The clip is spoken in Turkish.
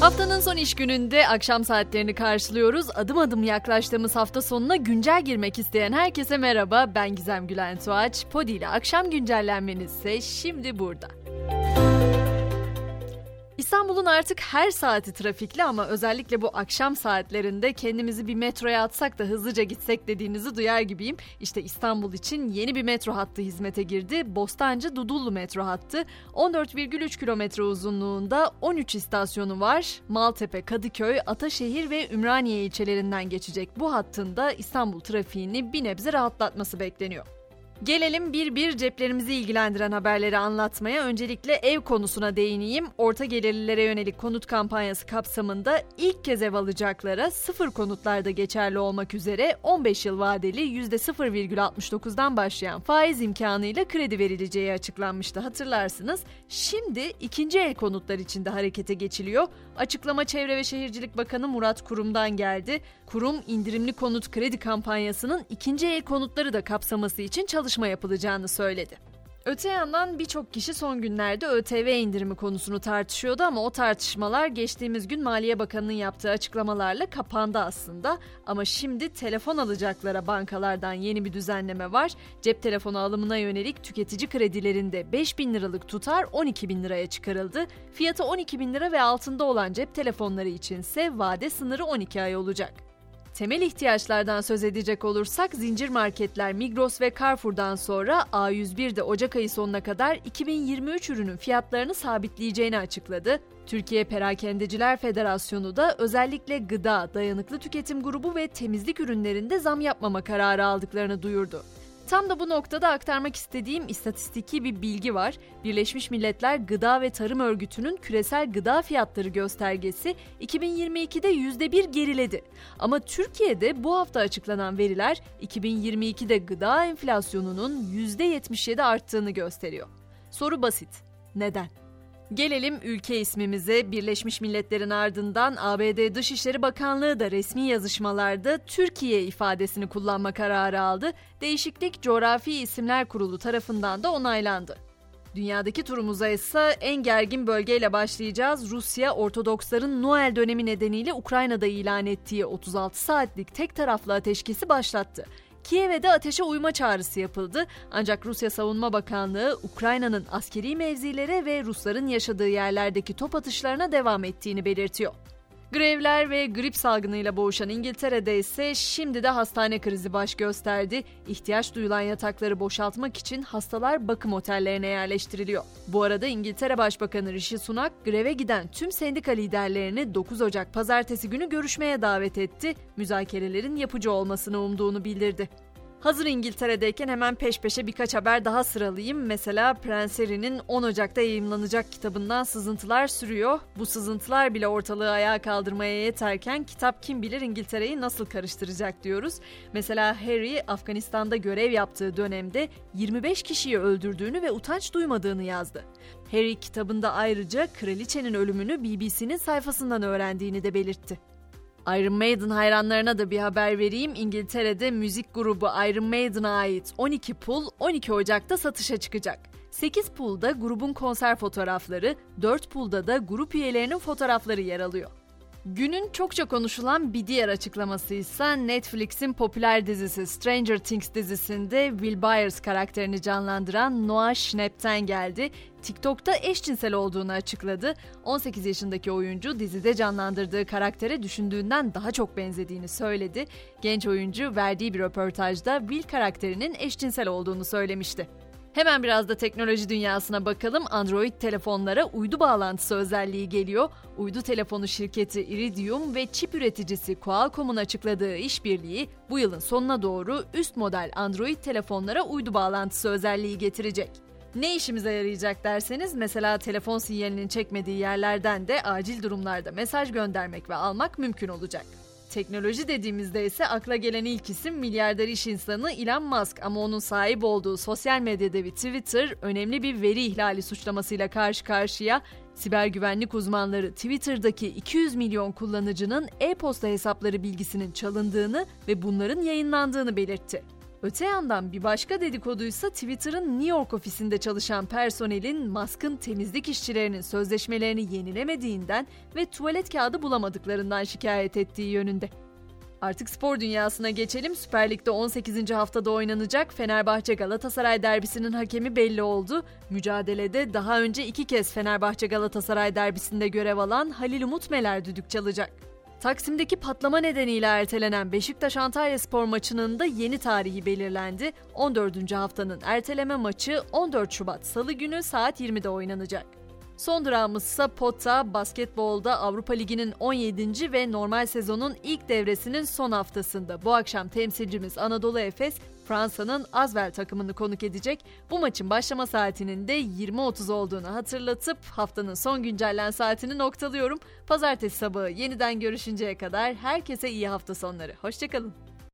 Haftanın son iş gününde akşam saatlerini karşılıyoruz. Adım adım yaklaştığımız hafta sonuna güncel girmek isteyen herkese merhaba. Ben Gizem Gülen Tuğaç. Podi ile akşam güncellenmeniz ise şimdi burada. İstanbul'un artık her saati trafikli ama özellikle bu akşam saatlerinde kendimizi bir metroya atsak da hızlıca gitsek dediğinizi duyar gibiyim. İşte İstanbul için yeni bir metro hattı hizmete girdi. Bostancı Dudullu metro hattı. 14,3 kilometre uzunluğunda 13 istasyonu var. Maltepe, Kadıköy, Ataşehir ve Ümraniye ilçelerinden geçecek bu hattın da İstanbul trafiğini bir nebze rahatlatması bekleniyor. Gelelim bir bir ceplerimizi ilgilendiren haberleri anlatmaya. Öncelikle ev konusuna değineyim. Orta gelirlilere yönelik konut kampanyası kapsamında ilk kez ev alacaklara sıfır konutlarda geçerli olmak üzere 15 yıl vadeli %0,69'dan başlayan faiz imkanıyla kredi verileceği açıklanmıştı hatırlarsınız. Şimdi ikinci el konutlar için de harekete geçiliyor. Açıklama Çevre ve Şehircilik Bakanı Murat Kurum'dan geldi. Kurum indirimli konut kredi kampanyasının ikinci el konutları da kapsaması için çalışma yapılacağını söyledi. Öte yandan birçok kişi son günlerde ÖTV indirimi konusunu tartışıyordu ama o tartışmalar geçtiğimiz gün Maliye Bakanı'nın yaptığı açıklamalarla kapandı aslında. Ama şimdi telefon alacaklara bankalardan yeni bir düzenleme var. Cep telefonu alımına yönelik tüketici kredilerinde 5 bin liralık tutar 12 bin liraya çıkarıldı. Fiyatı 12 bin lira ve altında olan cep telefonları içinse vade sınırı 12 ay olacak. Temel ihtiyaçlardan söz edecek olursak zincir marketler Migros ve Carrefour'dan sonra A101 de Ocak ayı sonuna kadar 2023 ürünün fiyatlarını sabitleyeceğini açıkladı. Türkiye Perakendeciler Federasyonu da özellikle gıda, dayanıklı tüketim grubu ve temizlik ürünlerinde zam yapmama kararı aldıklarını duyurdu. Tam da bu noktada aktarmak istediğim istatistiki bir bilgi var. Birleşmiş Milletler Gıda ve Tarım Örgütü'nün küresel gıda fiyatları göstergesi 2022'de %1 geriledi. Ama Türkiye'de bu hafta açıklanan veriler 2022'de gıda enflasyonunun %77 arttığını gösteriyor. Soru basit. Neden? Gelelim ülke ismimize. Birleşmiş Milletler'in ardından ABD Dışişleri Bakanlığı da resmi yazışmalarda Türkiye ifadesini kullanma kararı aldı. Değişiklik Coğrafi İsimler Kurulu tarafından da onaylandı. Dünyadaki turumuza ise en gergin bölgeyle başlayacağız. Rusya Ortodoksların Noel dönemi nedeniyle Ukrayna'da ilan ettiği 36 saatlik tek taraflı ateşkesi başlattı. Kiev'e de ateşe uyma çağrısı yapıldı. Ancak Rusya Savunma Bakanlığı Ukrayna'nın askeri mevzilere ve Rusların yaşadığı yerlerdeki top atışlarına devam ettiğini belirtiyor. Grevler ve grip salgınıyla boğuşan İngiltere'de ise şimdi de hastane krizi baş gösterdi. İhtiyaç duyulan yatakları boşaltmak için hastalar bakım otellerine yerleştiriliyor. Bu arada İngiltere Başbakanı Rishi Sunak greve giden tüm sendika liderlerini 9 Ocak pazartesi günü görüşmeye davet etti. Müzakerelerin yapıcı olmasını umduğunu bildirdi. Hazır İngiltere'deyken hemen peş peşe birkaç haber daha sıralayayım. Mesela Prens Harry'nin 10 Ocak'ta yayımlanacak kitabından sızıntılar sürüyor. Bu sızıntılar bile ortalığı ayağa kaldırmaya yeterken kitap kim bilir İngiltere'yi nasıl karıştıracak diyoruz. Mesela Harry Afganistan'da görev yaptığı dönemde 25 kişiyi öldürdüğünü ve utanç duymadığını yazdı. Harry kitabında ayrıca kraliçenin ölümünü BBC'nin sayfasından öğrendiğini de belirtti. Iron Maiden hayranlarına da bir haber vereyim. İngiltere'de müzik grubu Iron Maiden'a ait 12 pul 12 Ocak'ta satışa çıkacak. 8 pulda grubun konser fotoğrafları, 4 pulda da grup üyelerinin fotoğrafları yer alıyor. Günün çokça konuşulan bir diğer açıklaması ise Netflix'in popüler dizisi Stranger Things dizisinde Will Byers karakterini canlandıran Noah Schnapp'ten geldi. TikTok'ta eşcinsel olduğunu açıkladı. 18 yaşındaki oyuncu dizide canlandırdığı karaktere düşündüğünden daha çok benzediğini söyledi. Genç oyuncu verdiği bir röportajda Will karakterinin eşcinsel olduğunu söylemişti. Hemen biraz da teknoloji dünyasına bakalım. Android telefonlara uydu bağlantısı özelliği geliyor. Uydu telefonu şirketi Iridium ve çip üreticisi Qualcomm'un açıkladığı işbirliği bu yılın sonuna doğru üst model Android telefonlara uydu bağlantısı özelliği getirecek. Ne işimize yarayacak derseniz mesela telefon sinyalinin çekmediği yerlerden de acil durumlarda mesaj göndermek ve almak mümkün olacak. Teknoloji dediğimizde ise akla gelen ilk isim milyarder iş insanı Elon Musk ama onun sahip olduğu sosyal medya devi Twitter önemli bir veri ihlali suçlamasıyla karşı karşıya. Siber güvenlik uzmanları Twitter'daki 200 milyon kullanıcının e-posta hesapları bilgisinin çalındığını ve bunların yayınlandığını belirtti. Öte yandan bir başka dedikoduysa Twitter'ın New York ofisinde çalışan personelin Musk'ın temizlik işçilerinin sözleşmelerini yenilemediğinden ve tuvalet kağıdı bulamadıklarından şikayet ettiği yönünde. Artık spor dünyasına geçelim. Süper Lig'de 18. haftada oynanacak Fenerbahçe Galatasaray derbisinin hakemi belli oldu. Mücadelede daha önce iki kez Fenerbahçe Galatasaray derbisinde görev alan Halil Umutmeler düdük çalacak. Taksim'deki patlama nedeniyle ertelenen Beşiktaş Antalya Spor maçının da yeni tarihi belirlendi. 14. haftanın erteleme maçı 14 Şubat Salı günü saat 20'de oynanacak. Son durağımız ise Potta basketbolda Avrupa Ligi'nin 17. ve normal sezonun ilk devresinin son haftasında. Bu akşam temsilcimiz Anadolu Efes Fransa'nın Azvel takımını konuk edecek. Bu maçın başlama saatinin de 20.30 olduğunu hatırlatıp haftanın son güncellen saatini noktalıyorum. Pazartesi sabahı yeniden görüşünceye kadar herkese iyi hafta sonları. Hoşçakalın.